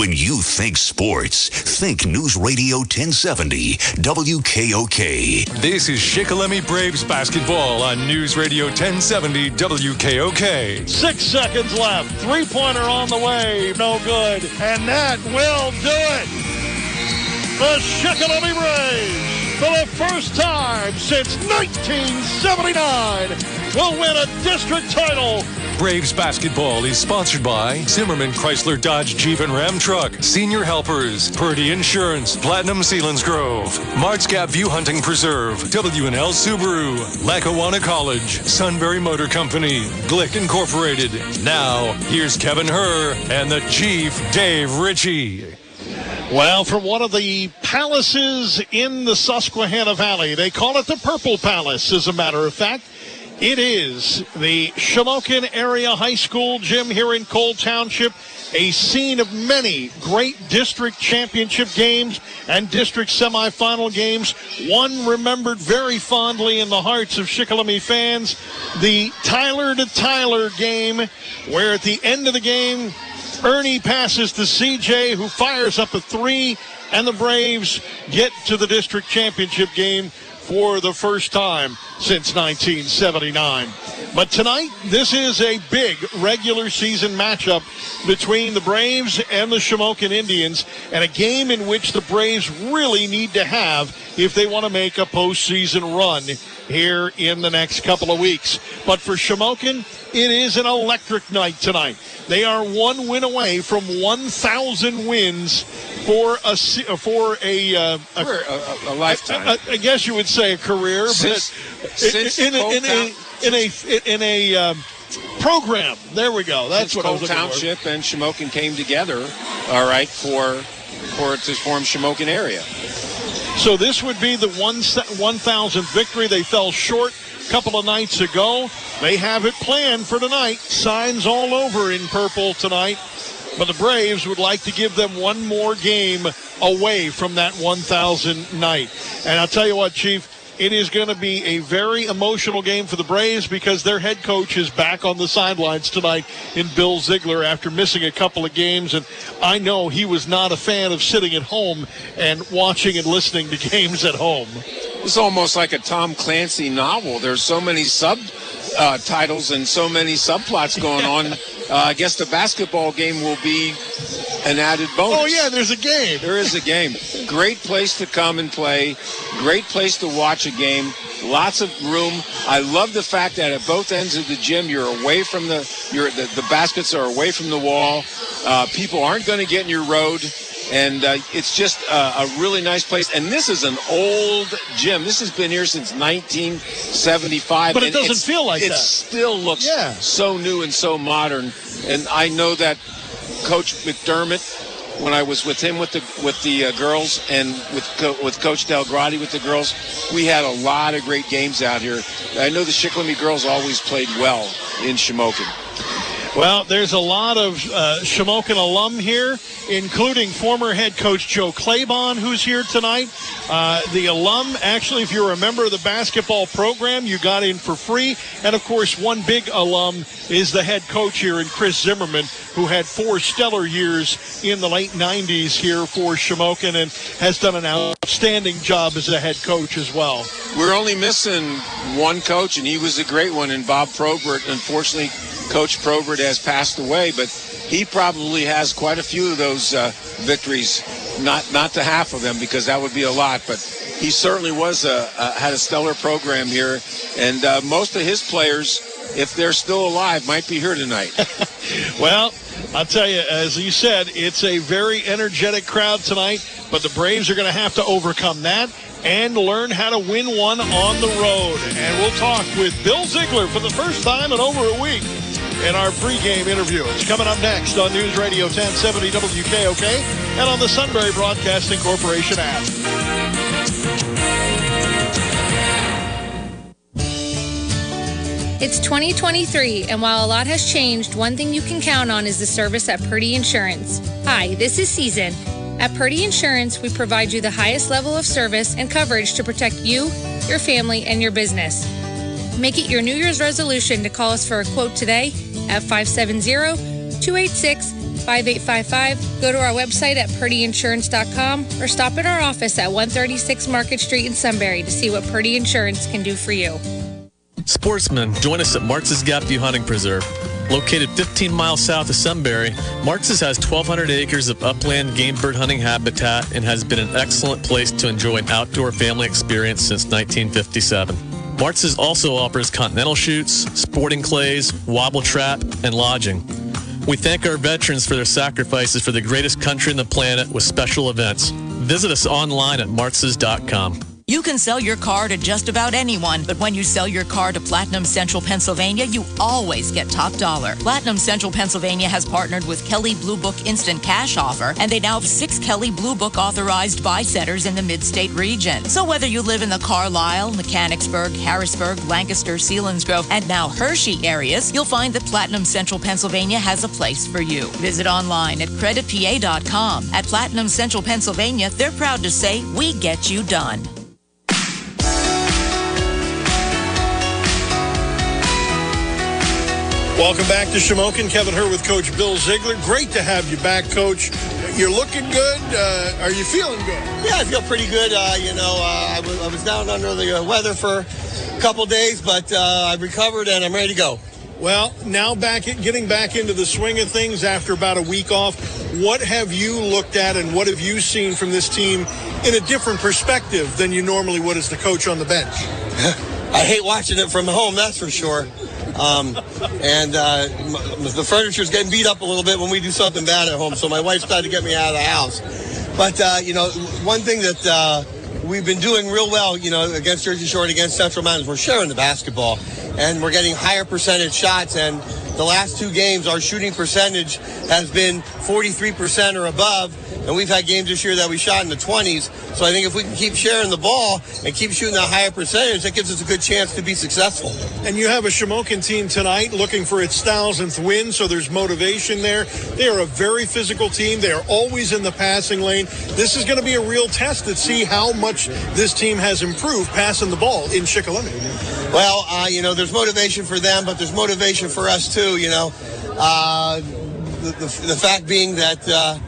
When you think sports, think News Radio 1070 WKOK. This is Shikellamy Braves basketball on News Radio 1070 WKOK. Six seconds left. Three pointer on the way. No good. And that will do it. The Shikellamy Braves, for the first time since 1979, will win a district title Braves basketball is sponsored by Zimmerman Chrysler Dodge Jeep and Ram Truck, Senior Helpers, Purdy Insurance, Platinum Sealands Grove, Martz Gap View Hunting Preserve, W&L Subaru, Lackawanna College, Sunbury Motor Company, Glick Incorporated. Now, here's Kevin Herr and the Chief, Dave Ritchie. Well, from one of the palaces in the Susquehanna Valley, they call it the Purple Palace, as a matter of fact. It is the Shamokin Area High School gym here in Coal Township, a scene of many great district championship games and district semifinal games. One remembered very fondly in the hearts of Shikellamy fans, the Tyler to Tyler game, where at the end of the game, Ernie passes to CJ, who fires up a three, and the Braves get to the district championship game for the first time since 1979. But tonight, this is a big regular season matchup between the Braves and the Shamokin Indians, and a game in which the Braves really need to have if they want to make a postseason run here in the next couple of weeks. But for Shamokin, it is an electric night tonight. They are one win away from 1,000 wins for a for a uh, a, a, a, lifetime. I, I, guess you would say a career, since, but since in, in, in, a, in a in a um, program. There we go. That's since what Coal I was Township for. and Shamokin came together. All right, for for to form Shamokin area. So this would be the one 1,000th victory. They fell short a couple of nights ago. They have it planned for tonight. Signs all over in purple tonight. But the Braves would like to give them one more game away from that 1,000 night. And I'll tell you what, Chief, it is going to be a very emotional game for the Braves because their head coach is back on the sidelines tonight in Bill Ziegler after missing a couple of games. And I know he was not a fan of sitting at home and watching and listening to games at home. It's almost like a Tom Clancy novel. There's so many sub uh, titles and so many subplots going on. Uh, I guess the basketball game will be an added bonus. Oh yeah, there's a game. There is a game. Great place to come and play. Great place to watch a game. Lots of room. I love the fact that at both ends of the gym, you're away from the you're the, the baskets are away from the wall. Uh, people aren't going to get in your road and uh, it's just a, a, really nice place. And this is an old gym. This has been here since 1975. But it doesn't feel like it that. It still looks yeah. so new and so modern. And I know that Coach McDermott, when I was with him with the with the uh, girls and with Co- with Coach Del Grotti with the girls, we had a lot of great games out here. I know the Shikellamy girls always played well in Shamokin. Well, there's a lot of uh, Shamokin alum here, including former head coach Joe Claybon, who's here tonight. Uh, the alum, actually, if you're a member of the basketball program, you got in for free. And of course, one big alum is the head coach here in Chris Zimmerman, who had four stellar years in the late 90s here for Shamokin and has done an outstanding job as a head coach as well. We're only missing one coach, and he was a great one, and Bob Probert. Unfortunately, Coach Probert has passed away, but he probably has quite a few of those uh, victories. Not not to half of them because that would be a lot, but he certainly was a, a had a stellar program here, and uh, most of his players, if they're still alive, might be here tonight. well, I'll tell you, as you said, it's a very energetic crowd tonight, but the Braves are going to have to overcome that and learn how to win one on the road. And we'll talk with Bill Ziegler for the first time in over a week in our pregame interview. It's coming up next on News Radio 1070 WKOK and on the Sunbury Broadcasting Corporation app. It's 2023, and while a lot has changed, one thing you can count on is the service at Purdy Insurance. Hi, this is Season. At Purdy Insurance, we provide you the highest level of service and coverage to protect you, your family, and your business. Make it your New Year's resolution to call us for a quote today at 570 286 5855, go to our website at purdyinsurance.com, or stop in our office at 136 Market Street in Sunbury to see what Purdy Insurance can do for you. Sportsmen, join us at Martz's Gap View Hunting Preserve. Located 15 miles south of Sunbury, Martz's has 1,200 acres of upland game bird hunting habitat and has been an excellent place to enjoy an outdoor family experience since 1957. Martz's also offers continental shoots, sporting clays, wobble trap, and lodging. We thank our veterans for their sacrifices for the greatest country on the planet with special events. Visit us online at martz's.com. You can sell your car to just about anyone, but when you sell your car to Platinum Central Pennsylvania, you always get top dollar. Platinum Central Pennsylvania has partnered with Kelley Blue Book Instant Cash Offer, and they now have six Kelley Blue Book authorized buy in the mid state region. So whether you live in the Carlisle, Mechanicsburg, Harrisburg, Lancaster, Selinsgrove, and now Hershey areas, you'll find that Platinum Central Pennsylvania has a place for you. Visit online at creditpa.com. At Platinum Central Pennsylvania, they're proud to say, We get you done. Welcome back to Shamokin. Kevin Herr with Coach Bill Ziegler. Great to have you back, Coach. You're looking good. Uh, are you feeling good? Yeah, I feel pretty good. Uh, you know, uh, I, was, I was down under the uh, weather for a couple days, but uh, I've recovered and I'm ready to go. Well, now back in, getting back into the swing of things after about a week off. What have you looked at and what have you seen from this team in a different perspective than you normally would as the coach on the bench? I hate watching it from home, that's for sure. Um, and uh, the furniture's getting beat up a little bit when we do something bad at home. So my wife's trying to get me out of the house. But uh, you know, one thing that uh, we've been doing real well, you know, against Jersey Shore and against Central Mountains, we're sharing the basketball, and we're getting higher percentage shots. And the last two games, our shooting percentage has been 43% or above and we've had games this year that we shot in the 20s. So I think if we can keep sharing the ball and keep shooting a higher percentage, that gives us a good chance to be successful. And you have a Shamokin team tonight looking for its thousandth win, so there's motivation there. They are a very physical team. They are always in the passing lane. This is going to be a real test to see how much this team has improved passing the ball in Shikellamy. Well, uh, you know, there's motivation for them, but there's motivation for us too. You know, uh, the, the, the, fact being that. Uh,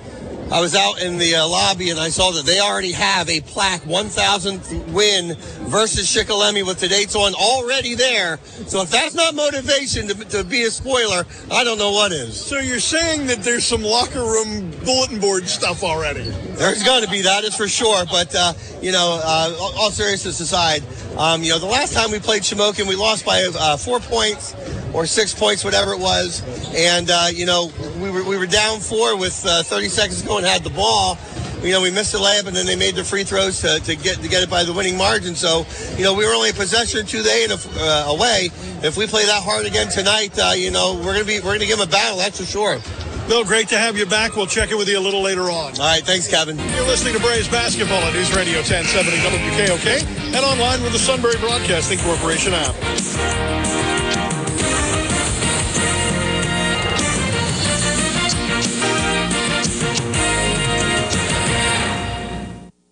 I was out in the uh, lobby and I saw that they already have a plaque 1000th win versus Shikellamy with the dates on already there. So if that's not motivation to, to be a spoiler, I don't know what is. So you're saying that there's some locker room bulletin board stuff already? There's going to be that is for sure. But uh, you know, uh, all seriousness aside, um, you know, the last time we played Shamokin, we lost by uh, four points or six points, whatever it was. And, uh, you know, we were, we were down four with uh, 30 seconds to go and had the ball. You know, we missed the layup and then they made the free throws to, to get to get it by the winning margin. So, you know, we were only a possession two day and uh, away. If we play that hard again tonight, uh, you know, we're gonna be we're gonna give them a battle. That's for sure. Bill, great to have you back. We'll check in with you a little later on. All right, thanks, Kevin. You're listening to Braves basketball on News Radio 1070 WKOK and online with the Sunbury Broadcasting Corporation app.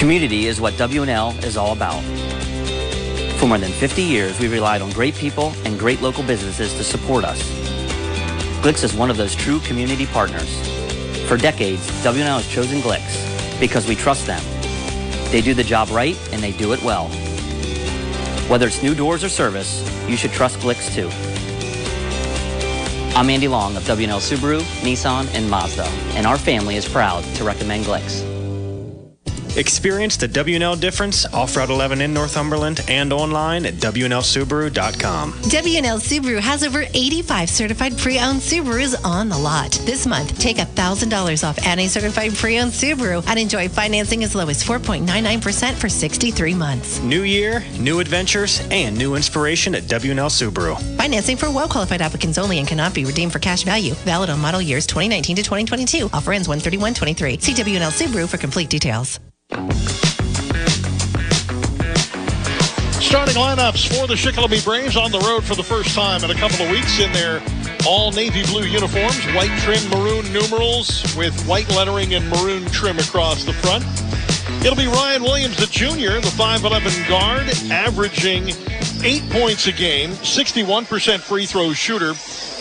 Community is what WNL is all about. For more than 50 years, we relied on great people and great local businesses to support us. Glicks is one of those true community partners. For decades, WNL has chosen Glicks because we trust them. They do the job right and they do it well. Whether it's new doors or service, you should trust Glicks too. I'm Andy Long of WNL Subaru, Nissan, and Mazda, and our family is proud to recommend Glicks. Experience the WNL difference off Route 11 in Northumberland and online at WNLSubaru.com. WNL Subaru has over 85 certified pre-owned Subarus on the lot. This month, take $1,000 off any certified pre-owned Subaru and enjoy financing as low as 4.99% for 63 months. New year, new adventures, and new inspiration at WNL Subaru. Financing for well-qualified applicants only and cannot be redeemed for cash value. Valid on model years 2019 to 2022. Offer ends 131.23. See WNL Subaru for complete details. Starting lineups for the Shikellamy Braves on the road for the first time in a couple of weeks in their all navy blue uniforms, white trim maroon numerals with white lettering and maroon trim across the front. It'll be Ryan Williams, the junior, the 5'11 guard, averaging eight points a game, 61% free throw shooter.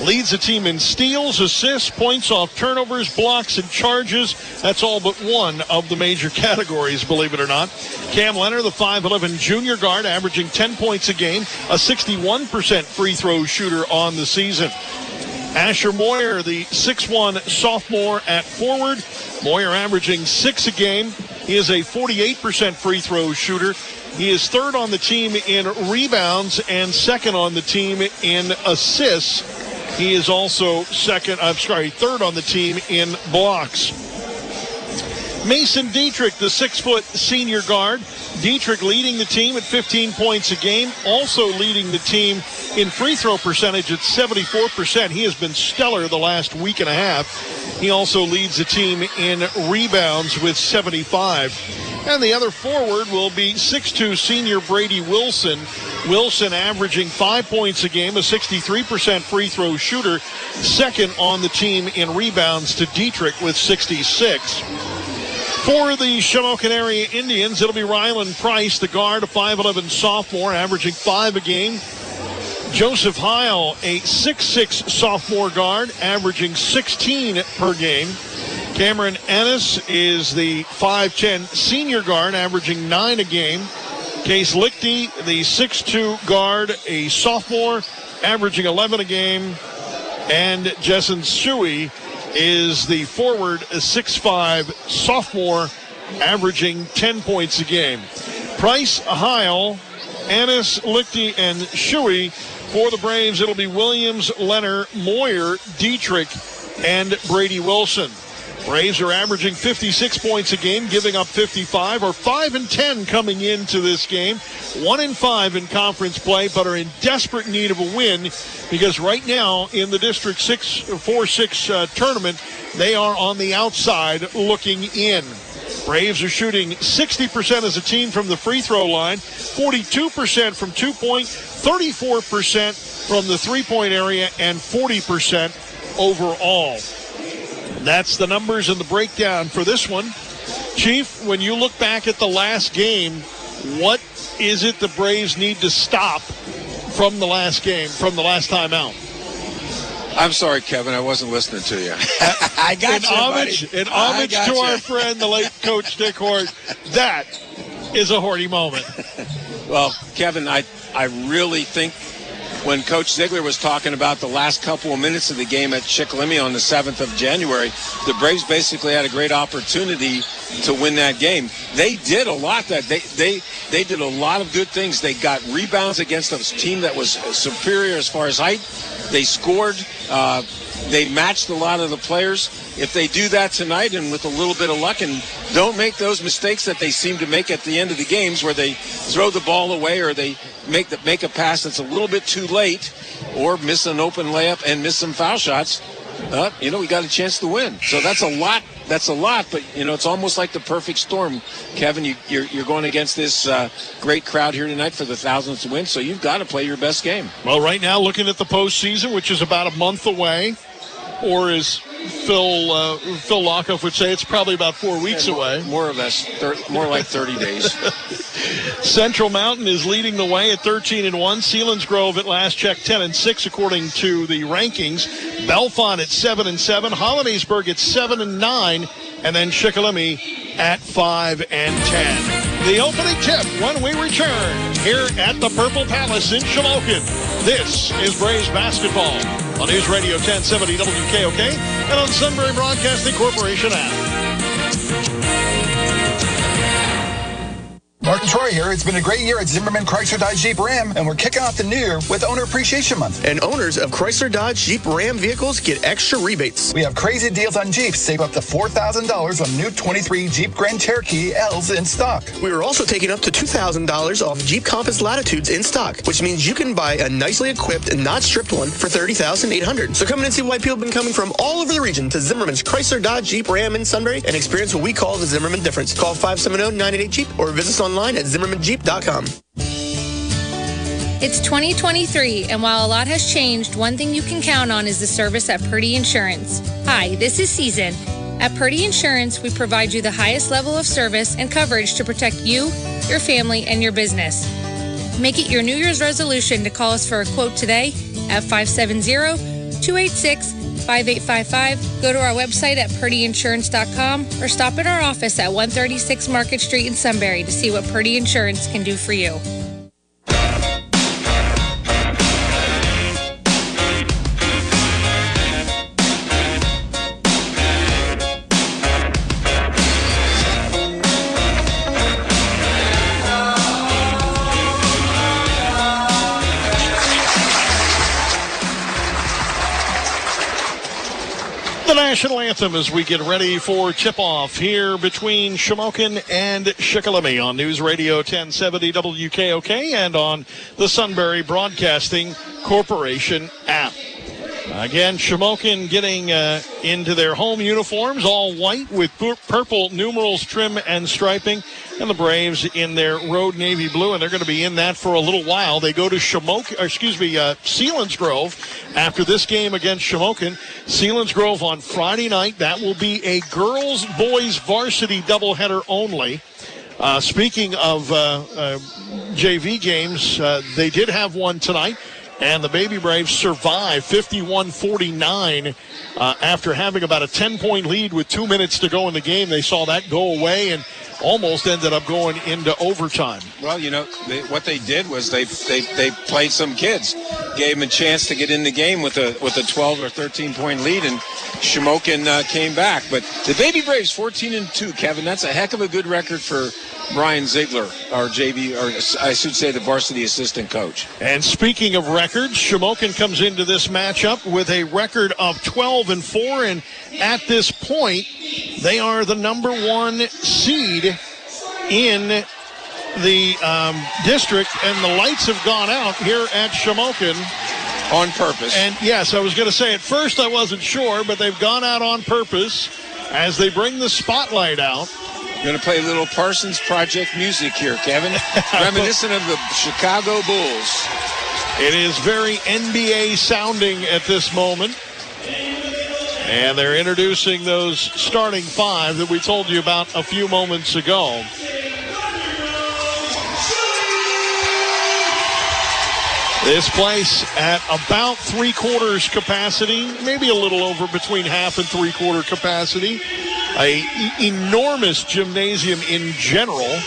Leads the team in steals, assists, points off turnovers, blocks, and charges. That's all but one of the major categories, believe it or not. Cam Leonard, the 5'11 junior guard, averaging 10 points a game, a 61% free throw shooter on the season. Asher Moyer, the 6'1 sophomore at forward. Moyer averaging six a game. He is a 48% free throw shooter. He is third on the team in rebounds and second on the team in assists. He is also second, I'm sorry, third on the team in blocks. Mason Dietrich, the six foot senior guard. Dietrich leading the team at 15 points a game, also leading the team in free throw percentage at 74%. He has been stellar the last week and a half. He also leads the team in rebounds with 75. And the other forward will be 6'2 senior Brady Wilson. Wilson averaging five points a game, a 63% free throw shooter, second on the team in rebounds to Dietrich with 66. For the Shamokin area Indians, it'll be Rylan Price, the guard, a 5'11 sophomore, averaging five a game. Joseph Heil, a 6'6 sophomore guard, averaging 16 per game. Cameron Ennis is the 5'10 senior guard, averaging nine a game. Case Lichty, the 6'2 guard, a sophomore, averaging 11 a game. And Jessen Shuey is the forward, a 6'5 sophomore, averaging 10 points a game. Price, Heil, Ennis, Lichty, and Shuey. For the Braves, it'll be Williams, Leonard, Moyer, Dietrich, and Brady Wilson. Braves are averaging 56 points a game, giving up 55, or 5 and 10 coming into this game. 1 and 5 in conference play, but are in desperate need of a win because right now in the District 6 4 6 uh, tournament, they are on the outside looking in. Braves are shooting 60% as a team from the free throw line, 42% from two point, 34% from the three point area, and 40% overall. That's the numbers and the breakdown for this one. Chief, when you look back at the last game, what is it the Braves need to stop from the last game, from the last time out? I'm sorry, Kevin. I wasn't listening to you. I got in you, homage, buddy. in homage to got our friend, the late Coach Dick Hort, that is a Horty moment. Well, Kevin, I I really think when Coach Ziegler was talking about the last couple of minutes of the game at Shikellamy on the 7th of January, the Braves basically had a great opportunity to win that game. They did a lot that they they they did a lot of good things. They got rebounds against a team that was superior as far as height. They scored. Uh, they matched a lot of the players. If they do that tonight and with a little bit of luck and don't make those mistakes that they seem to make at the end of the games where they throw the ball away or they make the, make a pass that's a little bit too late or miss an open layup and miss some foul shots, uh, you know, we got a chance to win. So that's a lot. That's a lot, but you know, it's almost like the perfect storm. Kevin, you, you're, you're going against this uh, great crowd here tonight for the thousands to win, so you've got to play your best game. Well, right now, looking at the postseason, which is about a month away, or as Phil uh, Phil Lockoff would say, it's probably about four weeks more, away. More or less, thir- more like 30 days. Central Mountain is leading the way at 13 and 1. Selinsgrove at last check 10 and 6 according to the rankings. Bellefonte at 7 and 7. Hollidaysburg at 7 and 9. And then Shikellamy at 5 and 10. The opening tip when we return here at the Purple Palace in Shamokin. This is Braves basketball on News Radio 1070 WKOK and on Sunbury Broadcasting Corporation app. Mark and Troy here. It's been a great year at Zimmerman Chrysler Dodge Jeep Ram, and we're kicking off the new year with Owner Appreciation Month. And owners of Chrysler Dodge Jeep Ram vehicles get extra rebates. We have crazy deals on Jeeps. Save up to $4,000 on new 23 Jeep Grand Cherokee L's in stock. We are also taking up to $2,000 off Jeep Compass Latitudes in stock, which means you can buy a nicely equipped and not stripped one for $30,800. So come in and see why people have been coming from all over the region to Zimmerman's Chrysler Dodge Jeep Ram in Sunbury and experience what we call the Zimmerman difference. Call 570-988-JEEP or visit us online at zimmermanjeep.com. It's 2023, and while a lot has changed, one thing you can count on is the service at Purdy Insurance. Hi, this is Season. At Purdy Insurance, we provide you the highest level of service and coverage to protect you, your family, and your business. Make it your New Year's resolution to call us for a quote today at 570 286 5855. Go to our website at purdyinsurance.com or stop in our office at 136 Market Street in Sunbury to see what Purdy Insurance can do for you. National anthem as we get ready for tip off here between Shamokin and Shikellamy on News Radio 1070 WKOK and on the Sunbury Broadcasting Corporation app. Again, Shamokin getting uh, into their home uniforms, all white with pur- purple numerals, trim, and striping, and the Braves in their road navy blue, and they're going to be in that for a little while. They go to Shamokin, excuse me, uh, Selinsgrove after this game against Shamokin. Selinsgrove on Friday night. That will be a girls boys varsity doubleheader only. Uh, speaking of uh, uh, JV games, uh, they did have one tonight, and the Baby Braves survived 51 49 uh, after having about a 10 point lead with two minutes to go in the game. They saw that go away and almost ended up going into overtime. Well, you know, they, what they did was they, they they played some kids, gave them a chance to get in the game with a with a 12 or 13 point lead, and Shamokin uh, came back. But the Baby Braves 14 and two, Kevin. That's a heck of a good record for Brian Ziegler, our JV, or I should say, the varsity assistant coach. And speaking of records, Shamokin comes into this matchup with a record of 12 and 4, and at this point, they are the number one seed in the um, district, and the lights have gone out here at Shamokin. On purpose. And yes, I was going to say at first I wasn't sure, but they've gone out on purpose as they bring the spotlight out. Going to play a little Parsons Project music here, Kevin. Reminiscent of the Chicago Bulls. It is very NBA sounding at this moment. And they're introducing those starting five that we told you about a few moments ago. This place at about three quarters capacity, maybe a little over between half and three quarter capacity. A enormous gymnasium in general.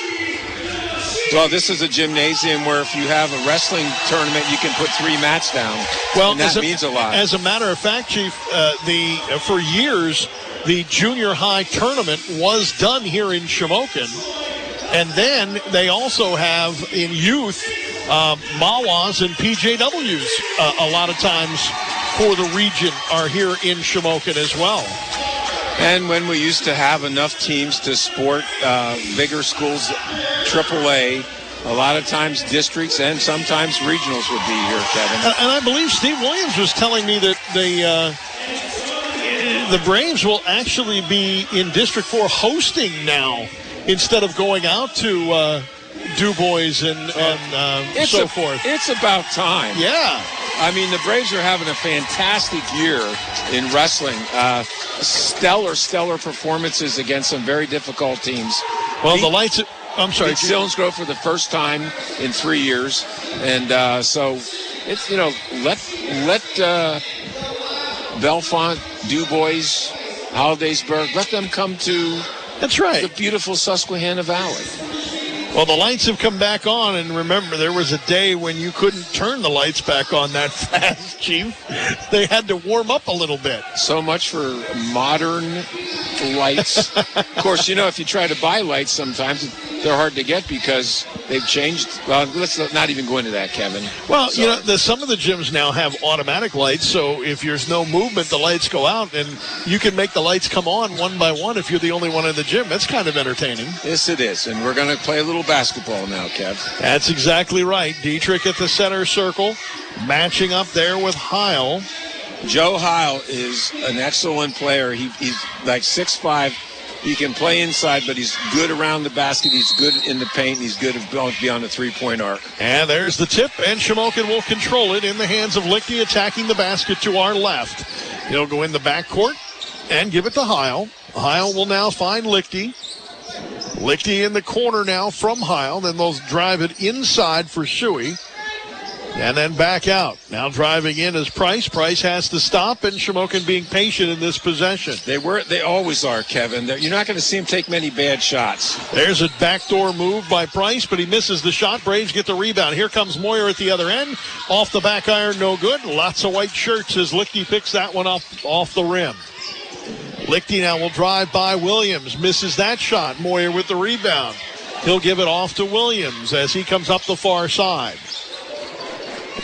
Well, this is a gymnasium where if you have a wrestling tournament, you can put three mats down. Well, and that a, means a lot. As a matter of fact, Chief, uh, the uh, for years the junior high tournament was done here in Shamokin, and then they also have in youth uh, Mawas and PJWs. Uh, a lot of times for the region are here in Shamokin as well. And when we used to have enough teams to sport uh, bigger schools, AAA, a lot of times districts and sometimes regionals would be here, Kevin. And, I believe Steve Williams was telling me that the uh, the Braves will actually be in District Four hosting now instead of going out to uh, Du Bois and, and It's so a- forth. It's about time. Yeah. I mean, the Braves are having a fantastic year in wrestling. Uh, stellar, stellar performances against some very difficult teams. Well, Beat- the lights. I'm sorry. beat Sillins Grove for the first time in three years, and uh, so it's you know let let uh, Bellefonte, Du Bois, Hollidaysburg, let them come to. That's right. The beautiful Susquehanna Valley. Well, the lights have come back on, and remember, there was a day when you couldn't turn the lights back on that fast, Chief. They had to warm up a little bit. So much for modern lights. of course, you know if you try to buy lights, sometimes they're hard to get because they've changed. Well, let's not even go into that, Kevin. Well, you know, the, some of the gyms now have automatic lights, so if there's no movement, the lights go out, and you can make the lights come on one by one if you're the only one in the gym. That's kind of entertaining. Yes, it is, and we're going to play a little basketball now, Kev. That's exactly right. Dietrich at the center circle, matching up there with Heil. Joe Heil is an excellent player. He, he's like six five. He can play inside, but he's good around the basket. He's good in the paint. He's good beyond the three-point arc. And there's the tip, and Shamokin will control it in the hands of Lichty attacking the basket to our left. He'll go in the backcourt and give it to Heil. Heil will now find Lichty. Lichty in the corner now from Heil. Then they'll drive it inside for Shuey. And then back out. Now driving in is Price. Price has to stop, and Shamokin being patient in this possession. They were. They always are, Kevin. They're, you're not going to see him take many bad shots. There's a backdoor move by Price, but he misses the shot. Braves get the rebound. Here comes Moyer at the other end. Off the back iron, no good. Lots of white shirts as Lichty picks that one up off the rim. Lichty now will drive by Williams. Misses that shot. Moyer with the rebound. He'll give it off to Williams as he comes up the far side.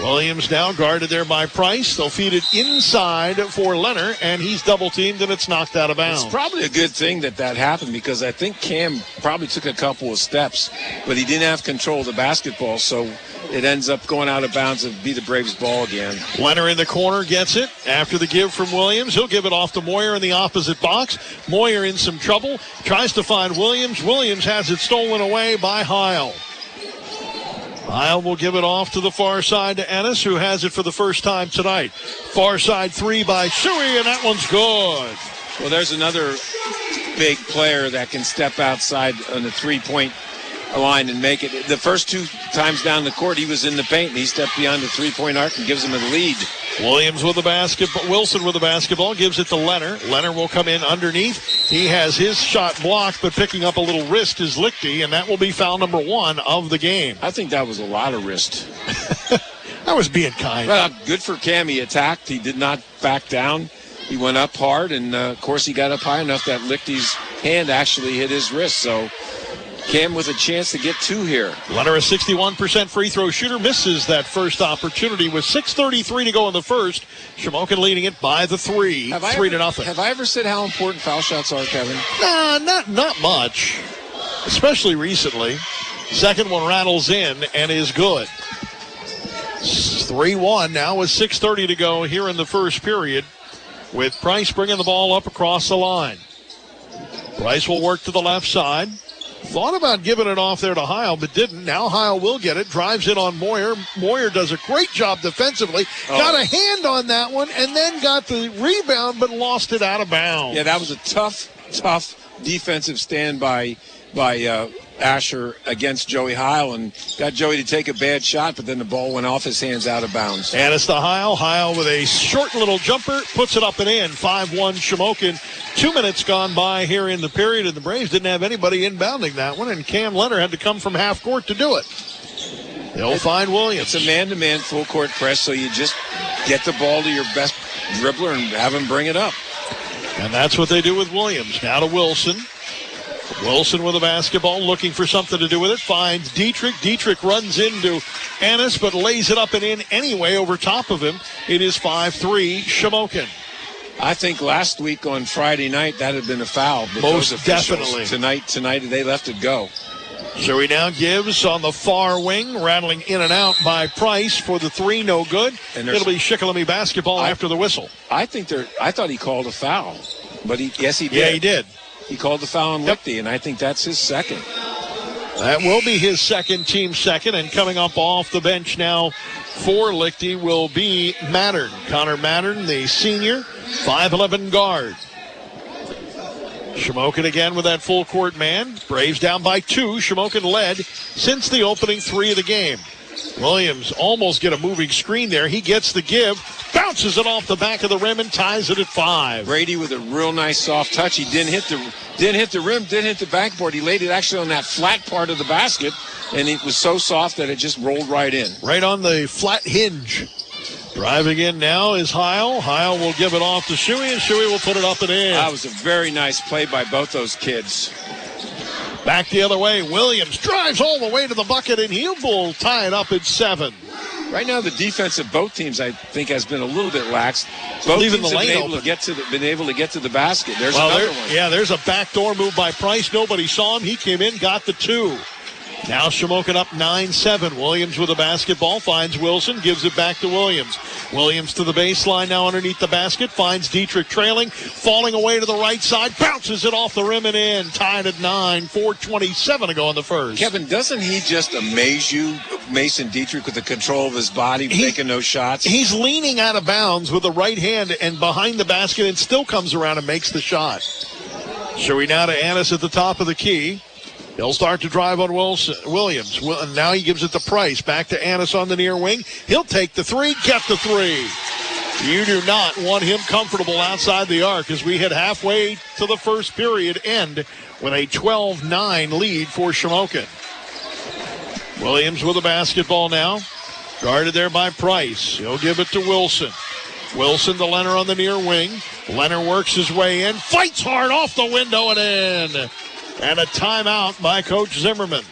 Williams now guarded there by Price. They'll feed it inside for Leonard, and he's double teamed and it's knocked out of bounds. It's probably a good thing that that happened because I think Cam probably took a couple of steps, but he didn't have control of the basketball, so it ends up going out of bounds and be the Braves' ball again. Leonard in the corner gets it after the give from Williams. He'll give it off to Moyer in the opposite box. Moyer in some trouble. Tries to find Williams. Williams has it stolen away by Heil. Heil will give it off to the far side to Ennis, who has it for the first time tonight. Far side three by Shuey, and that one's good. Well, there's another big player that can step outside on the three point line and make it. The first two times down the court, he was in the paint and he stepped beyond the three point arc and gives him a lead. Williams with the basketball. Wilson with the basketball gives it to Leonard. Leonard will come in underneath. He has his shot blocked, but picking up a little wrist is Lichty, and that will be foul number one of the game. I think that was a lot of wrist. I was being kind. Well, good for Cam. He attacked. He did not back down. He went up hard, and uh, of course, he got up high enough that Lichty's hand actually hit his wrist. So Cam with a chance to get two here. Leonard, a 61% free throw shooter, misses that first opportunity with 6.33 to go in the first. Shamokin leading it by the three, Have I three ever, to nothing. Have I ever said how important foul shots are, Kevin? Nah, not not much, especially recently. Second one rattles in and is good. Three one now with 6:30 to go here in the first period, with Price bringing the ball up across the line. Price will work to the left side. Thought about giving it off there to Heil, but didn't. Now Heil will get it. Drives it on Moyer. Moyer does a great job defensively. Oh. Got a hand on that one, and then got the rebound, but lost it out of bounds. Yeah, that was a tough, tough defensive stand by by uh, Asher against Joey Heil and got Joey to take a bad shot, but then the ball went off his hands out of bounds. And it's the Heil. Heil with a short little jumper, puts it up and in. 5 1 Shamokin. Two minutes gone by here in the period, and the Braves didn't have anybody inbounding that one, and Cam Leonard had to come from half court to do it. They'll find Williams. It's a man to man full court press, so you just get the ball to your best dribbler and have him bring it up. And that's what they do with Williams. Now to Wilson. Wilson with a basketball, looking for something to do with it. Finds Dietrich. Dietrich runs into Ennis, but lays it up and in anyway over top of him. It is 5 3 Shamokin. I think last week on Friday night that had been a foul. but Most definitely. Tonight, tonight they left it go. So he now gives on the far wing, rattling in and out by Price for the three, no good. And It'll be Shikellamy basketball after the whistle. I think they're. I thought he called a foul, but he yes he did. Yeah, he did. He called the foul on Lichty, and I think that's his second. That will be his second, team second, and coming up off the bench now for Lichty will be Mattern. Connor Mattern, the senior, 5'11 guard. Shamokin again with that full court man. Braves down by two. Shamokin led since the opening three of the game. Williams almost get a moving screen there. He gets the give, bounces it off the back of the rim, and ties it at five. Brady with a real nice soft touch. He didn't hit the didn't hit the rim, didn't hit the backboard. He laid it actually on that flat part of the basket, and it was so soft that it just rolled right in. right on the flat hinge. Driving in now is Heil. Heil will give it off to Shuey, and Shuey will put it up and in. That was a very nice play by both those kids. Back the other way. Williams drives all the way to the bucket, and will tie it up at seven. Right now, the defense of both teams, I think, has been a little bit lax. Both Leaving teams the have been able open. to get to the, been able to get to the basket. There's Well, another there- one. Yeah, there's a backdoor move by Price. Nobody saw him. He came in, got the two. Now Shamokin up 9-7. Williams with a basketball finds Wilson, gives it back to Williams. Williams to the baseline now underneath the basket, finds Dietrich trailing, falling away to the right side, bounces it off the rim and in. Tied at 9, 4.27 to go in the first. Kevin, doesn't he just amaze you, Mason Dietrich, with the control of his body, making those shots? He's leaning out of bounds with the right hand and behind the basket and still comes around and makes the shot. Shuey now to Ennis at the top of the key. He'll start to drive on Wilson, Williams. Will- and Now he gives it to Price. Back to Ennis on the near wing. He'll take the three, get the three. You do not want him comfortable outside the arc as we hit halfway to the first period end with a 12 9 lead for Shamokin. Williams with the basketball now. Guarded there by Price. He'll give it to Wilson. Wilson to Leonard on the near wing. Leonard works his way in, fights hard off the window and in. And a timeout by Coach Zimmerman.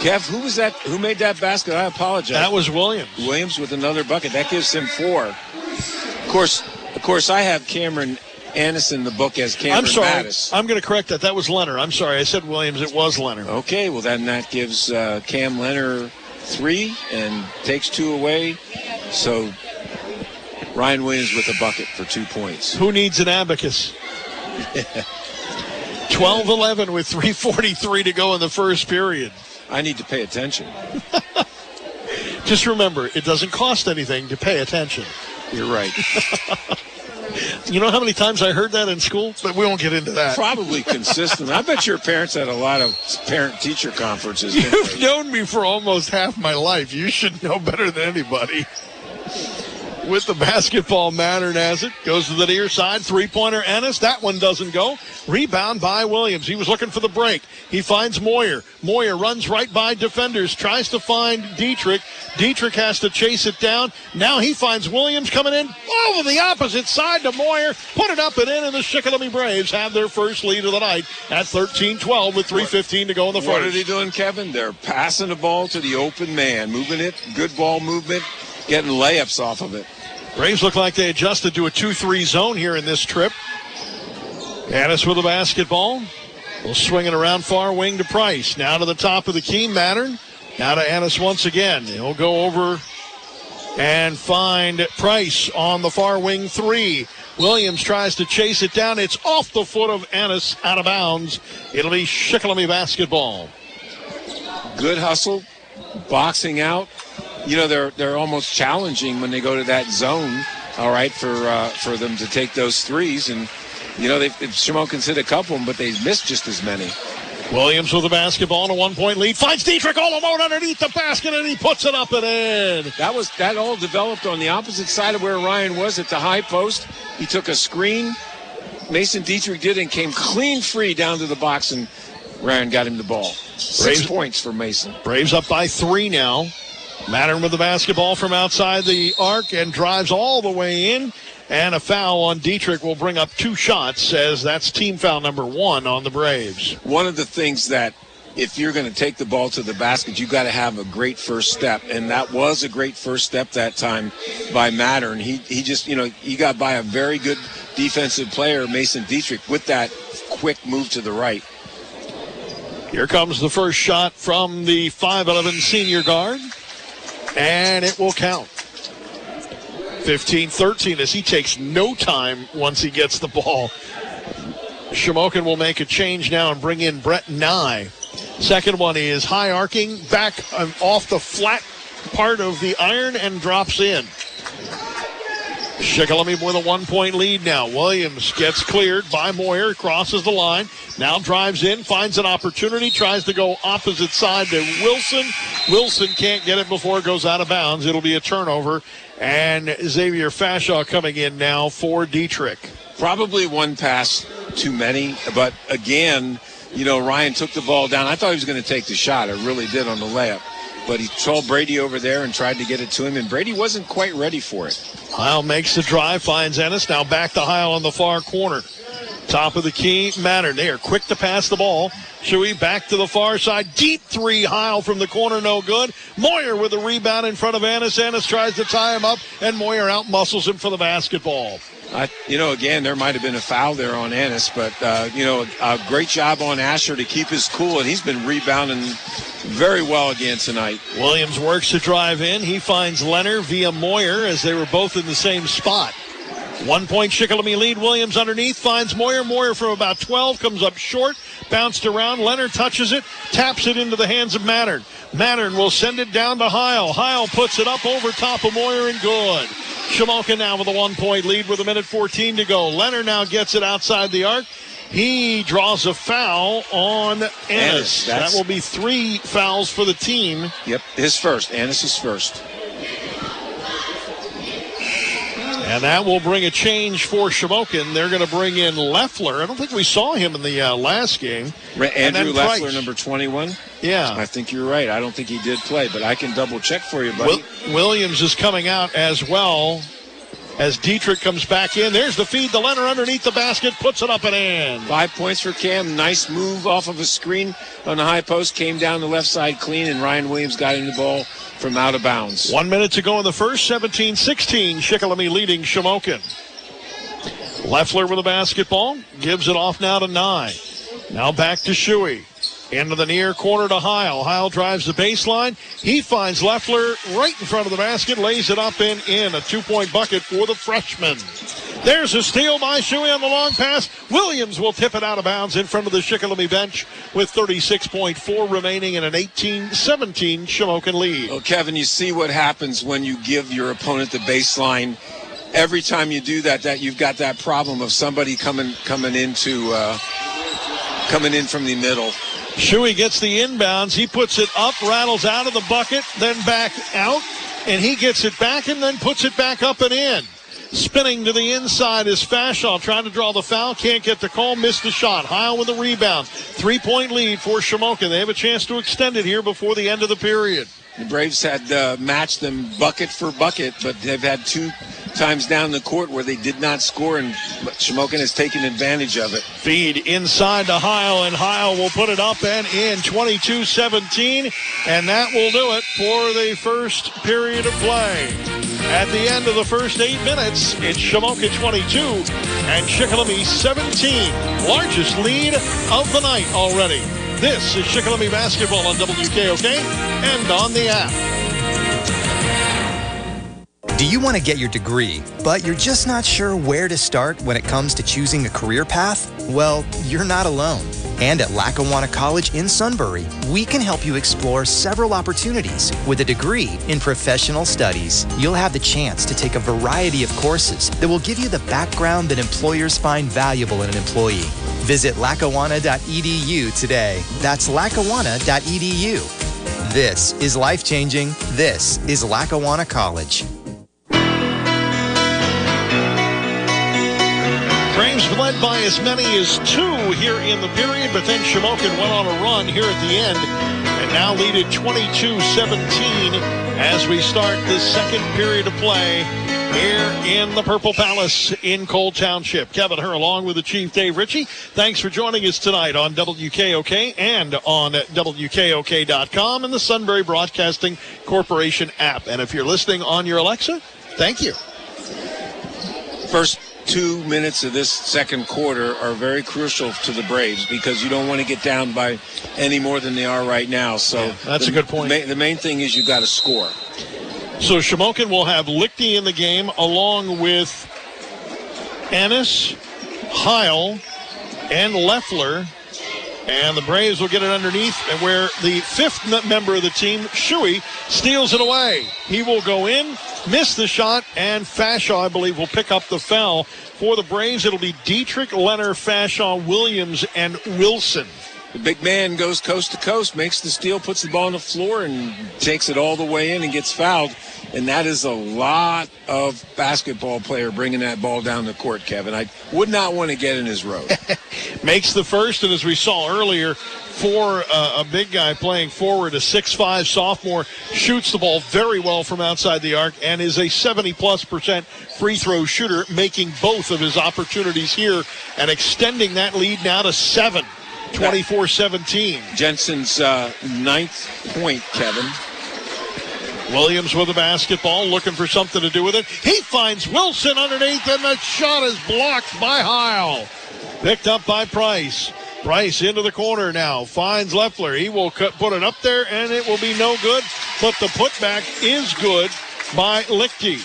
Kev, who was that? Who made that basket? I apologize. That was Williams. Williams with another bucket. That gives him four. Of course, of course, I have Cameron Ennis in the book as Cameron I'm sorry. Mattis. I'm going to correct that. That was Leonard. I'm sorry. I said Williams. It was Leonard. Okay, well then that gives uh, Cam Leonard three and takes two away. So Ryan Williams with a bucket for two points. Who needs an abacus? 12 11 with 3.43 to go in the first period. I need to pay attention. Just remember, it doesn't cost anything to pay attention. You're right. You know how many times I heard that in school? But we won't get into that. Probably consistent. I bet your parents had a lot of parent-teacher conferences. You've known me for almost half my life. You should know better than anybody. With the basketball, Mattern has it. Goes to the near side. Three pointer, Ennis. That one doesn't go. Rebound by Williams. He was looking for the break. He finds Moyer. Moyer runs right by defenders. Tries to find Dietrich. Dietrich has to chase it down. Now he finds Williams coming in over the opposite side to Moyer. Put it up and in, and the Shikellamy Braves have their first lead of the night at 13 12 with 3.15 to go in the first. What are they doing, Kevin? They're passing the ball to the open man, moving it, good ball movement, getting layups off of it. Braves look like they adjusted to a 2-3 zone here in this trip. Ennis with the basketball. Will swing it around far wing to Price. Now to the top of the key, Mattern. Now to Ennis once again. He'll go over and find Price on the far wing three. Williams tries to chase it down. It's off the foot of Ennis, out of bounds. It'll be Shikellamy basketball. Good hustle, boxing out. You know they're they're almost challenging when they go to that zone. All right, for uh, for them to take those threes, and you know they Shamokin's hit a couple, but they missed just as many. Williams with the basketball and a one-point lead. Finds Dietrich all alone underneath the basket, and he puts it up and in. That was that all developed on the opposite side of where Ryan was at the high post. He took a screen. Mason Dietrich did and came clean free down to the box, and Ryan got him the ball. Six Braves- points for Mason. Braves up by three now. Mattern with the basketball from outside the arc and drives all the way in. And a foul on Dietrich will bring up two shots as that's team foul number one on the Braves. One of the things that if you're going to take the ball to the basket, you got to have a great first step, and that was a great first step that time by Mattern. He he just you know he got by a very good defensive player, Mason Dietrich, with that quick move to the right. Here comes the first shot from the 5'11 senior guard, and it will count. 15 13 as he takes no time once he gets the ball. Shamokin will make a change now and bring in Brett Nye. Second one is high arcing back um, off the flat part of the iron and drops in. Shikellamy with a one point lead now. Williams gets cleared by Moyer, crosses the line, now drives in, finds an opportunity, tries to go opposite side to Wilson. Wilson can't get it before it goes out of bounds. It'll be a turnover. And Xavier Fashaw coming in now for Dietrich. Probably one pass too many, but again, you know, Ryan took the ball down. I thought he was going to take the shot. I really did on the layup. But he saw Brady over there and tried to get it to him, and Brady wasn't quite ready for it. Heil makes the drive, finds Ennis. Now back to Heil on the far corner. Top of the key, Mattern. They are quick to pass the ball. Shuey back to the far side. Deep three, Heil from the corner, no good. Moyer with the rebound in front of Ennis. Ennis tries to tie him up, and Moyer out muscles him for the basketball. I, you know, again, there might have been a foul there on Ennis, but, uh, you know, a great job on Asher to keep his cool, and he's been rebounding very well again tonight. Williams works to drive in. He finds Leonard via Moyer as they were both in the same spot. One point Shikellamy lead. Williams underneath finds Moyer. Moyer from about 12 comes up short, bounced around. Leonard touches it, taps it into the hands of Mattern. Mattern will send it down to Heil. Heil puts it up over top of Moyer and good. Shamokin now with a one point lead with a minute 14 to go. Leonard now gets it outside the arc. He draws a foul on Ennis. Ennis, that will be three fouls for the team. Yep, his first. Ennis is first. And that will bring a change for Shamokin. They're going to bring in Leffler. I don't think we saw him in the uh, last game. And Andrew then Leffler, Price. number 21. Yeah. I think you're right. I don't think he did play, but I can double check for you, buddy. Wil- Williams is coming out as well as Dietrich comes back in. There's the feed to Leonard underneath the basket, puts it up and in. Five points for Cam. Nice move off of a screen on the high post. Came down the left side clean, and Ryan Williams got him the ball from out of bounds. One minute to go in the first, 17 16. Shikellamy leading Shamokin. Leffler with the basketball, gives it off now to nine. Now back to Shuey. Into the near corner to Heil. Heil drives the baseline. He finds Leffler right in front of the basket, lays it up and in. A two point bucket for the freshman. There's a steal by Shuey on the long pass. Williams will tip it out of bounds in front of the Shikellamy bench with 36.4 remaining and an 18 17 Shamokin lead. Well, Kevin, you see what happens when you give your opponent the baseline. Every time you do that, that you've got that problem of somebody coming coming into uh, coming in from the middle. Shuey gets the inbounds. He puts it up, rattles out of the bucket, then back out, and he gets it back and then puts it back up and in. Spinning to the inside is Fashaw trying to draw the foul. Can't get the call. Missed the shot. Heil with the rebound. Three point lead for Shamokin. They have a chance to extend it here before the end of the period. The Braves had uh, matched them bucket for bucket, but they've had two times down the court where they did not score, and Shamokin has taken advantage of it. Feed inside to Heil, and Heil will put it up and in 22 17. And that will do it for the first period of play. At the end of the first eight minutes, it's Shamokin 22 and Shikellamy 17. Largest lead of the night already. This is Shikellamy basketball on WKOK and on the app. Do you want to get your degree, but you're just not sure where to start when it comes to choosing a career path? Well, you're not alone. And at Lackawanna College in Sunbury, we can help you explore several opportunities. With a degree in professional studies, you'll have the chance to take a variety of courses that will give you the background that employers find valuable in an employee. Visit lackawanna.edu today. That's lackawanna.edu. This is life changing. This is Lackawanna College. Braves led by as many as two here in the period, but then Shamokin went on a run here at the end and now lead at 22 17 as we start the second period of play here in the Purple Palace in Coal Township. Kevin Herr along with the Chief Dave Ritchie. Thanks for joining us tonight on WKOK and on WKOK.com and the Sunbury Broadcasting Corporation app. And if you're listening on your Alexa, thank you. First two minutes of this second quarter are very crucial to the Braves because you don't want to get down by any more than they are right now. So that's the- a good point. The main, the main thing is you've got to score. So Shamokin will have Lichty in the game along with Ennis, Heil, and Leffler. And the Braves will get it underneath, and where the fifth member of the team, Shuey, steals it away. He will go in, miss the shot, and Fashaw, I believe, will pick up the foul. For the Braves, it'll be Dietrich, Leonard, Fashaw, Williams, and Wilson. The big man goes coast to coast, makes the steal, puts the ball on the floor, and takes it all the way in and gets fouled. And that is a lot of basketball player bringing that ball down the court, Kevin. I would not want to get in his road. makes the first, and as we saw earlier, for uh, a big guy playing forward, a 6'5 sophomore, shoots the ball very well from outside the arc and is a 70 plus percent free throw shooter, making both of his opportunities here and extending that lead now to seven. 24 17. Jensen's uh, ninth point, Kevin. Williams with the basketball, looking for something to do with it. He finds Wilson underneath, and the shot is blocked by Heil. Picked up by Price. Price into the corner now. Finds Leffler. He will cut, put it up there, and it will be no good. But the putback is good by Lichty.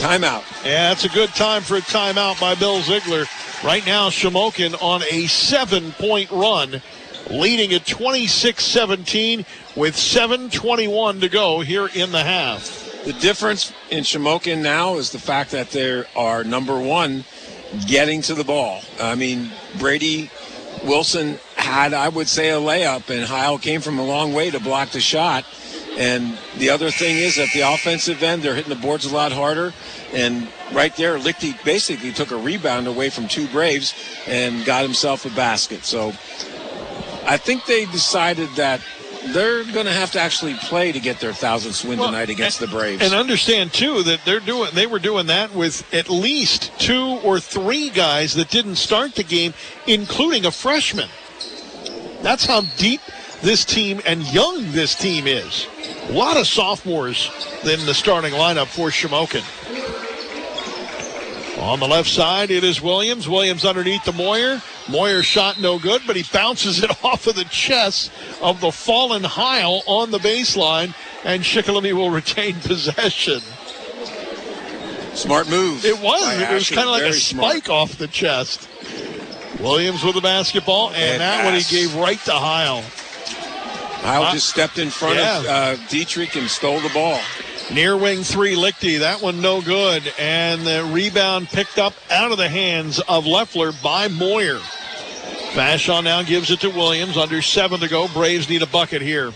Timeout. Yeah, it's a good time for a timeout by Bill Ziegler. Right now, Shamokin on a seven point run, leading at 26 17 with 7.21 to go here in the half. The difference in Shamokin now is the fact that they are number one getting to the ball. I mean, Brady Wilson had, I would say, a layup, and Heil came from a long way to block the shot. And the other thing is, at the offensive end, they're hitting the boards a lot harder. And right there, Lichty basically took a rebound away from two Braves and got himself a basket. So I think they decided that they're going to have to actually play to get their thousandth win well, tonight against and, the Braves. And understand too that they're doing they were doing that with at least two or three guys that didn't start the game, including a freshman. That's how deep this team and young this team is. A lot of sophomores in the starting lineup for Shamokin. On the left side, it is Williams. Williams underneath the Moyer. Moyer shot no good, but he bounces it off of the chest of the fallen Heil on the baseline, and Shikellamy will retain possession. Smart move. It was. It was kind of like a spike smart. off the chest. Williams with the basketball, and, and that pass. one he gave right to Heil. Heil uh, just stepped in front yeah. of uh, Dietrich and stole the ball. Near wing three, Lichty. That one no good. And the rebound picked up out of the hands of Leffler by Moyer. Fashaw now gives it to Williams. Under seven to go. Braves need a bucket here.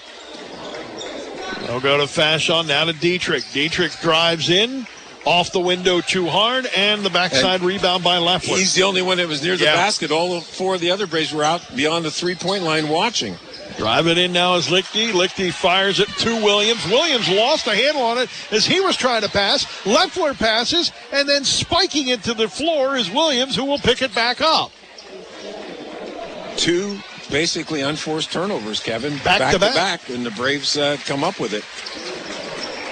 They'll go to Fashaw, now to Dietrich. Dietrich drives in, off the window too hard, and the backside and rebound by Leffler. He's the only one that was near the yeah. basket. All four of the other Braves were out beyond the three point line watching. Drive it in now is Lichty. Lichty fires it to Williams. Williams lost a handle on it as he was trying to pass. Leffler passes, and then spiking it to the floor is Williams, who will pick it back up. Two basically unforced turnovers, Kevin. Back, back to, back. back. and the Braves uh, come up with it.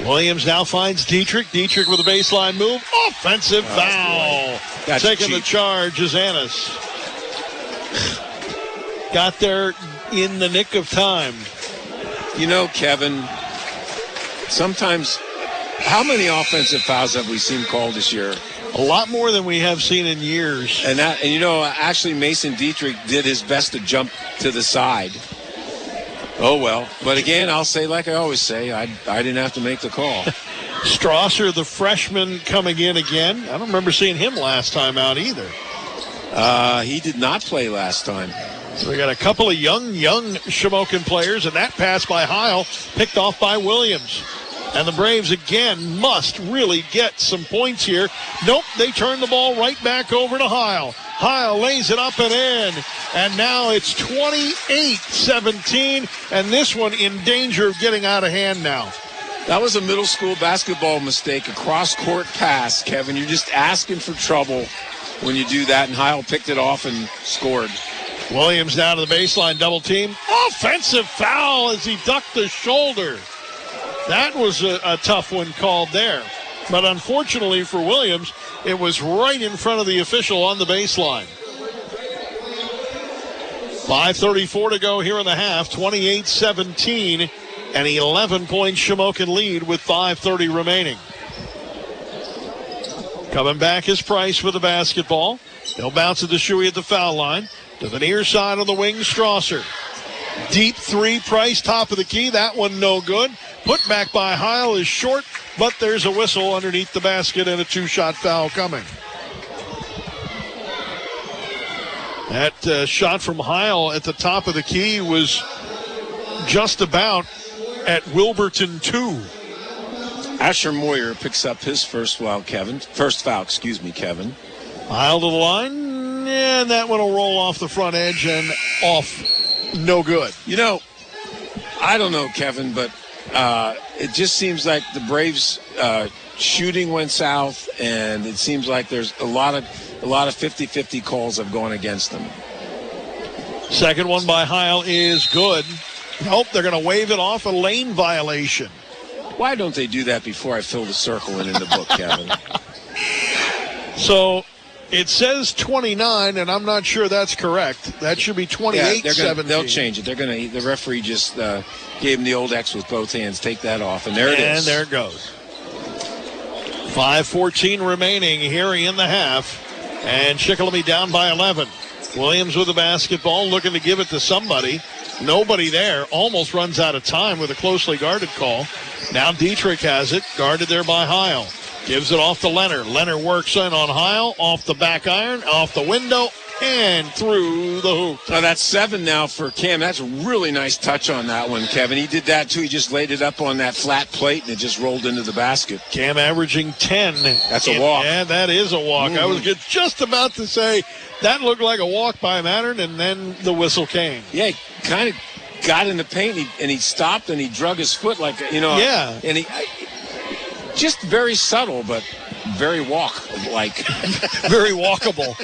Williams now finds Dietrich. Dietrich with a baseline move. Offensive oh, foul. Taking cheap. the charge is Ennis. Got there in the nick of time. You know, Kevin, sometimes how many offensive fouls have we seen called this year? A lot more than we have seen in years. And that, and you know, actually, Mason Dietrich did his best to jump to the side. Oh well, but again, I'll say like I always say, I I didn't have to make the call. Strasser, the freshman, coming in again. I don't remember seeing him last time out either. Uh, he did not play last time. So we got a couple of young, young Shamokin players, and that pass by Heil picked off by Williams. And the Braves again must really get some points here. Nope, they turn the ball right back over to Heil. Heil lays it up and in. And now it's 28 17. And this one in danger of getting out of hand now. That was a middle school basketball mistake, a cross court pass, Kevin. You're just asking for trouble when you do that. And Heil picked it off and scored. Williams down to the baseline, double team. Offensive foul as he ducked the shoulder. That was a, a, tough one called there. But unfortunately for Williams, it was right in front of the official on the baseline. 5.34 to go here in the half, 28 17, an 11 point Shamokin lead with 5.30 remaining. Coming back is Price with the basketball. He'll bounce it to Shuey at the foul line. To the near side of the wing, Strasser. Deep three, Price, top of the key. That one no good. Put back by Heil is short, but there's a whistle underneath the basket and a two shot foul coming. That uh, shot from Heil at the top of the key was just about at Wilburton 2. Asher Moyer picks up his first foul, Kevin. First foul, excuse me, Kevin. Heil to the line And that one will roll off the front edge and off. No good. You know, I don't know, Kevin, but uh, it just seems like the Braves uh, shooting went south, and it seems like there's a lot of a lot of 50-50 calls have gone against them. Second one by Heil is good. Nope, they're going to wave it off a lane violation. Why don't they do that before I fill the circle in in the book, Kevin? So it says 29, and I'm not sure that's correct. That should be 28 yeah, they're gonna, 17. they'll change it. They're going to. The referee just uh, gave him the old X with both hands. Take that off, and there it and is. there it goes. 5.14 remaining here in the half. And Shikellamy down by 11. Williams with the basketball, looking to give it to somebody. Nobody there. Almost runs out of time with a closely guarded call. Now Dietrich has it, guarded there by Heil. Gives it off to Leonard. Leonard works in on Heil, off the back iron, off the window, and through the hoop. Now that's seven now for Cam. That's a really nice touch on that one, Kevin. He did that too. He just laid it up on that flat plate and it just rolled into the basket. Cam averaging 10. That's a walk. Yeah, that is a walk. I was Mhm. just about to say that looked like a walk by Mattern, and then the whistle came. Yeah, kind of got in the paint and he, and he stopped and he drug his foot like you know. Yeah. And he just very subtle, but very walk like. Very walkable.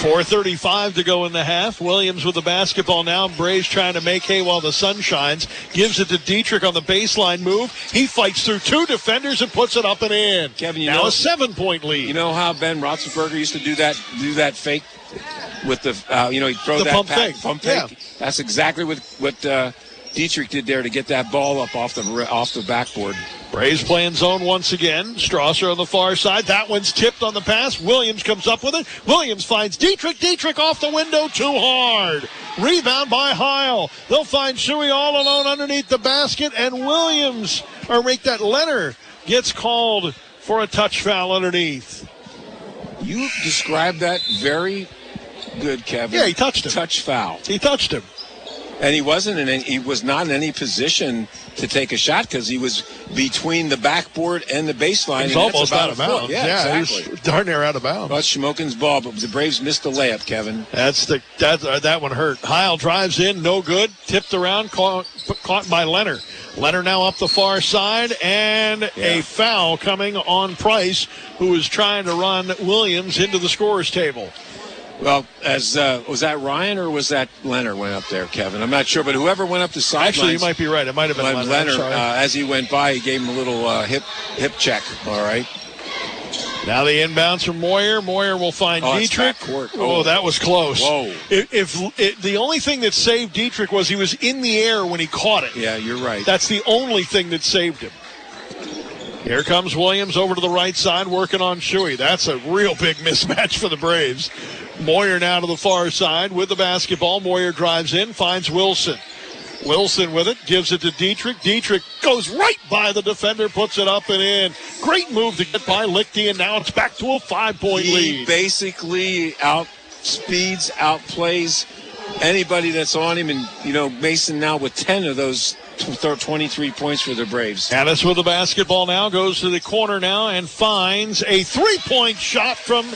4.35 to go in the half. Williams with the basketball now. Braves trying to make hay while the sun shines. Gives it to Dietrich on the baseline move. He fights through two defenders and puts it up and in. Kevin, you now know- a seven point lead. You know how Ben Roethlisberger used to do that do that fake with the uh, you know he'd throw The that pump pa- fake. pump Yeah. fake. That's exactly what what uh, Dietrich did there to get that ball up off the off the backboard. Braves playing zone once again. Strasser on the far side. That one's tipped on the pass. Williams comes up with it. Williams finds Dietrich. Dietrich off the window too hard. Rebound by Heil. They'll find Shuey all alone underneath the basket, and Williams, or make that Leonard, gets called for a touch foul underneath. You described that very good, Kevin. Yeah, he touched him. Touch foul. He touched him. And he wasn't in any, he was not in any position to take a shot because he was between the backboard and the baseline. He's almost out of bounds. Yeah, he exactly. was darn near out of bounds. Well, Shamokin's ball, but the Braves missed the layup, Kevin. That's the that uh, that one hurt. Heil drives in, no good. Tipped around, caught, caught by Leonard. Leonard now up the far side, and a foul coming on Price, who is trying to run Williams into the scorers table. Well, as uh, was that Ryan or was that Leonard went up there, Kevin? I'm not sure, but whoever went up the sidelines. Actually, you might be right. It might have been Leonard. Leonard. Uh, as he went by, he gave him a little uh, hip hip check. All right. Now the inbounds from Moyer. Moyer will find Oh, Dietrich. Oh, Oh. that was close. Whoa. If, if it, the only thing that saved Dietrich was he was in the air when he caught it. Yeah, you're right. That's the only thing that saved him. Here comes Williams over to the right side working on Shuey. That's a real big mismatch for the Braves. Moyer now to the far side with the basketball. Moyer drives in, finds Wilson. Wilson with it, gives it to Dietrich. Dietrich goes right by the defender, puts it up and in. Great move to get by Lichty, and now it's back to a five point lead. he lead. basically outspeeds, outplays anybody that's on him, and you know Mason now with ten of those 23 points for the Braves. Ennis with the basketball now goes to the corner now and finds a three point shot from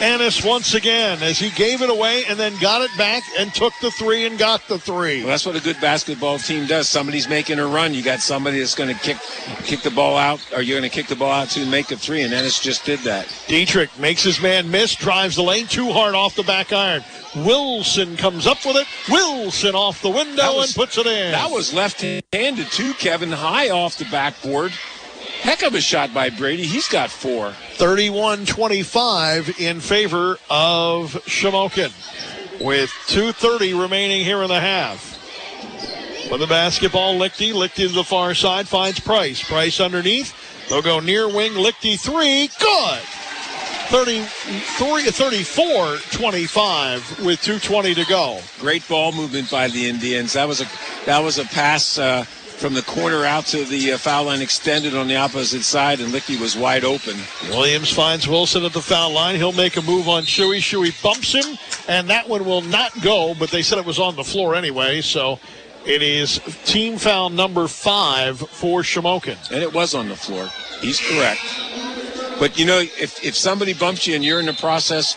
Ennis once again as he gave it away and then got it back and took the three and got the three. Well, that's what a good basketball team does. Somebody's making a run. You got somebody that's going to kick kick the ball out, or you're going to kick the ball out to make a three, and Ennis just did that. Dietrich makes his man miss, drives the lane too hard off the back iron. Wilson comes up with it. Wilson off the window was- and puts it in. That was left-handed too, Kevin. High off the backboard. Heck of a shot by Brady. He's got four. 31 25 in favor of Shamokin with 2.30 remaining here in the half. With the basketball, Lichty. Lichty to the far side finds Price. Price underneath. They'll go near wing. Lichty three. Good. 33, 34 25 with 2.20 to go. Great ball movement by the Indians. That was a that was a pass uh, from the corner out to the uh, foul line, extended on the opposite side, and Lichty was wide open. Williams finds Wilson at the foul line. He'll make a move on Shuey. Shuey bumps him, and that one will not go, but they said it was on the floor anyway, so it is team foul number five for Shamokin. And it was on the floor. He's correct. But you know, if, if somebody bumps you and you're in the process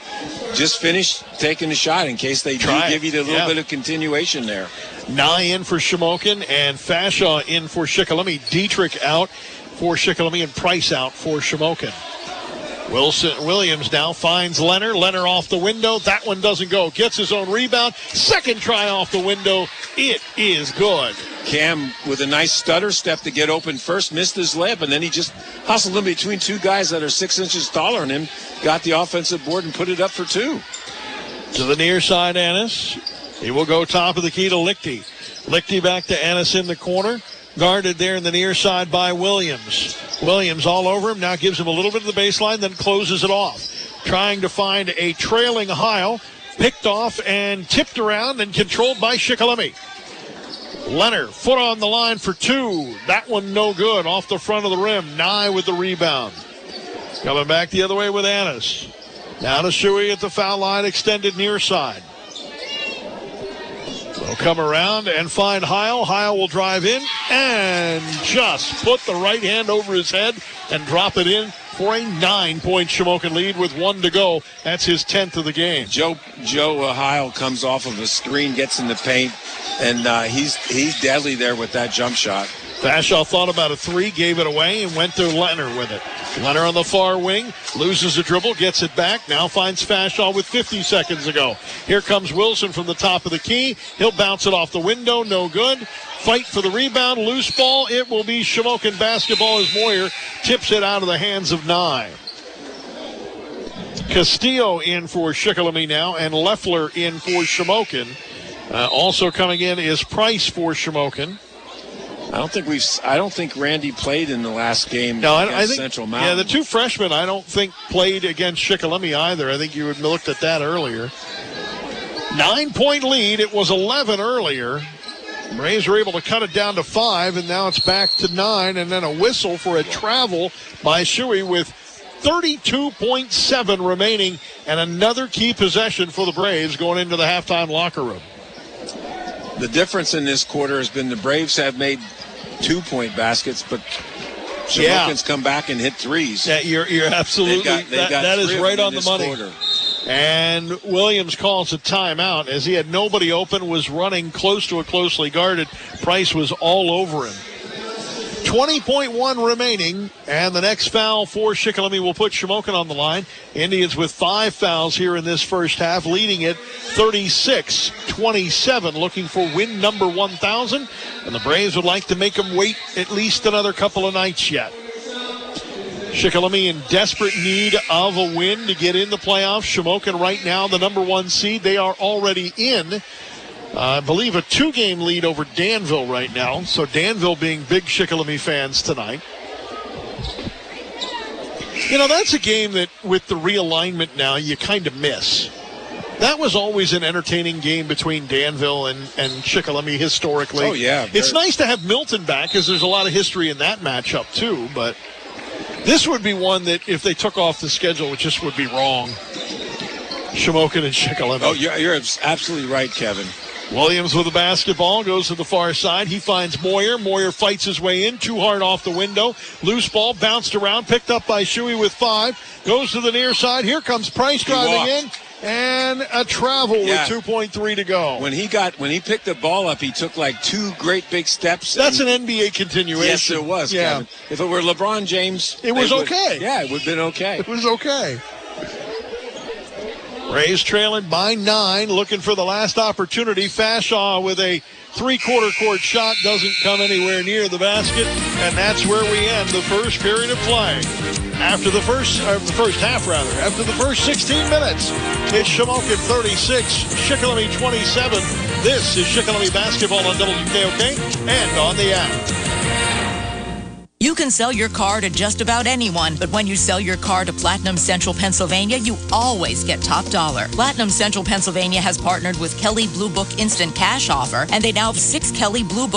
just finish taking the shot in case they Try do give you the little yeah. bit of continuation there. Nye in for Shamokin and Fashaw in for Shikellamy. Dietrich out for Shikellamy and Price out for Shamokin. Wilson Williams now finds Leonard. Leonard off the window. That one doesn't go. Gets his own rebound. Second try off the window. It is good. Cam with a nice stutter step to get open first, missed his layup, and then he just hustled in between two guys that are six inches taller than him, got the offensive board and put it up for two. To the near side, Ennis. He will go top of the key to Lichty. Lichty back to Ennis in the corner. Guarded there in the near side by Williams. Williams all over him. Now gives him a little bit of the baseline, then closes it off. Trying to find a trailing Heil. Picked off and tipped around and controlled by Shikellamy. Leonard, foot on the line for two. That one no good. Off the front of the rim. Nye with the rebound. Coming back the other way with Ennis. Now to Shuey at the foul line, extended near side. They'll come around and find Heil. Heil will drive in and just put the right hand over his head and drop it in for a nine-point Shamokin lead with one to go. That's his tenth of the game. Joe Joe Heil comes off of a screen, gets in the paint, and uh, he's he's deadly there with that jump shot. Fashaw thought about a three, gave it away, and went to Leonard with it. Leonard on the far wing, loses a dribble, gets it back, now finds Fashaw with 50 seconds to go. Here comes Wilson from the top of the key. He'll bounce it off the window, no good. Fight for the rebound, loose ball. It will be Shamokin basketball as Moyer tips it out of the hands of Nye. Castillo in for Shikellamy now, and Leffler in for Shamokin. Uh, also coming in is Price for Shamokin. I don't think we've. I don't think Randy played in the last game No, I, I think Central Mountain. yeah, the two freshmen I don't think played against Shikellamy either. I think you had looked at that earlier. Nine point lead. It was 11 earlier. Braves were able to cut it down to five, and now it's back to nine, and then a whistle for a travel by Shuey with 32.7 remaining, and another key possession for the Braves going into the halftime locker room. the difference in this quarter has been the Braves have made two point baskets, but Yeah. Come back and hit threes. Yeah, you're, you're absolutely. Got- that- that is right on the money. quarter. And Williams calls a timeout as he had nobody open, was running close to a closely guarded. Price was all over him. 20.1 remaining, and the next foul for Shikellamy will put Shamokin on the line. Indians with five fouls here in this first half, leading it 36 27, looking for win number 1,000. And the Braves would like to make them wait at least another couple of nights yet. Shikellamy in desperate need of a win to get in the playoffs. Shamokin right now, the number one seed. They are already in. Uh, I believe a two game lead over Danville right now. So Danville being big Shikellamy fans tonight. You know, that's a game that with the realignment now you kind of miss. That was always an entertaining game between Danville and, and Shikellamy historically. Oh, yeah, It's nice to have Milton back because there's a lot of history in that matchup too, but this would be one that if they took off the schedule, it just would be wrong. Shamokin and Shikellamy. Oh, you're, you're absolutely right, Kevin. Williams with the basketball goes to the far side. He finds Moyer. Moyer fights his way in, too hard off the window. Loose ball bounced around, picked up by Shuey with five. Goes to the near side. Here comes Price driving in, and a travel Yeah. with 2.3 to go. When he got when he picked the ball up, he took like two great big steps. That's an NBA continuation. Yes, it was. Yeah, Kevin. If it were LeBron James, It was would- okay. Yeah, it would have been okay. it was okay. Rays trailing by nine, looking for the last opportunity. Fashaw with a three-quarter court shot doesn't come anywhere near the basket, and that's where we end the first period of play. After the first, uh, the first half rather, after the first 16 minutes, it's Shamokin 36, Shikellamy 27. This is Shikellamy basketball on WKOK and on the app. You can sell your car to just about anyone, but when you sell your car to Platinum Central Pennsylvania, you always get top dollar. Platinum Central Pennsylvania has partnered with Kelley Blue Book Instant Cash Offer, and they now have six Kelley Blue Book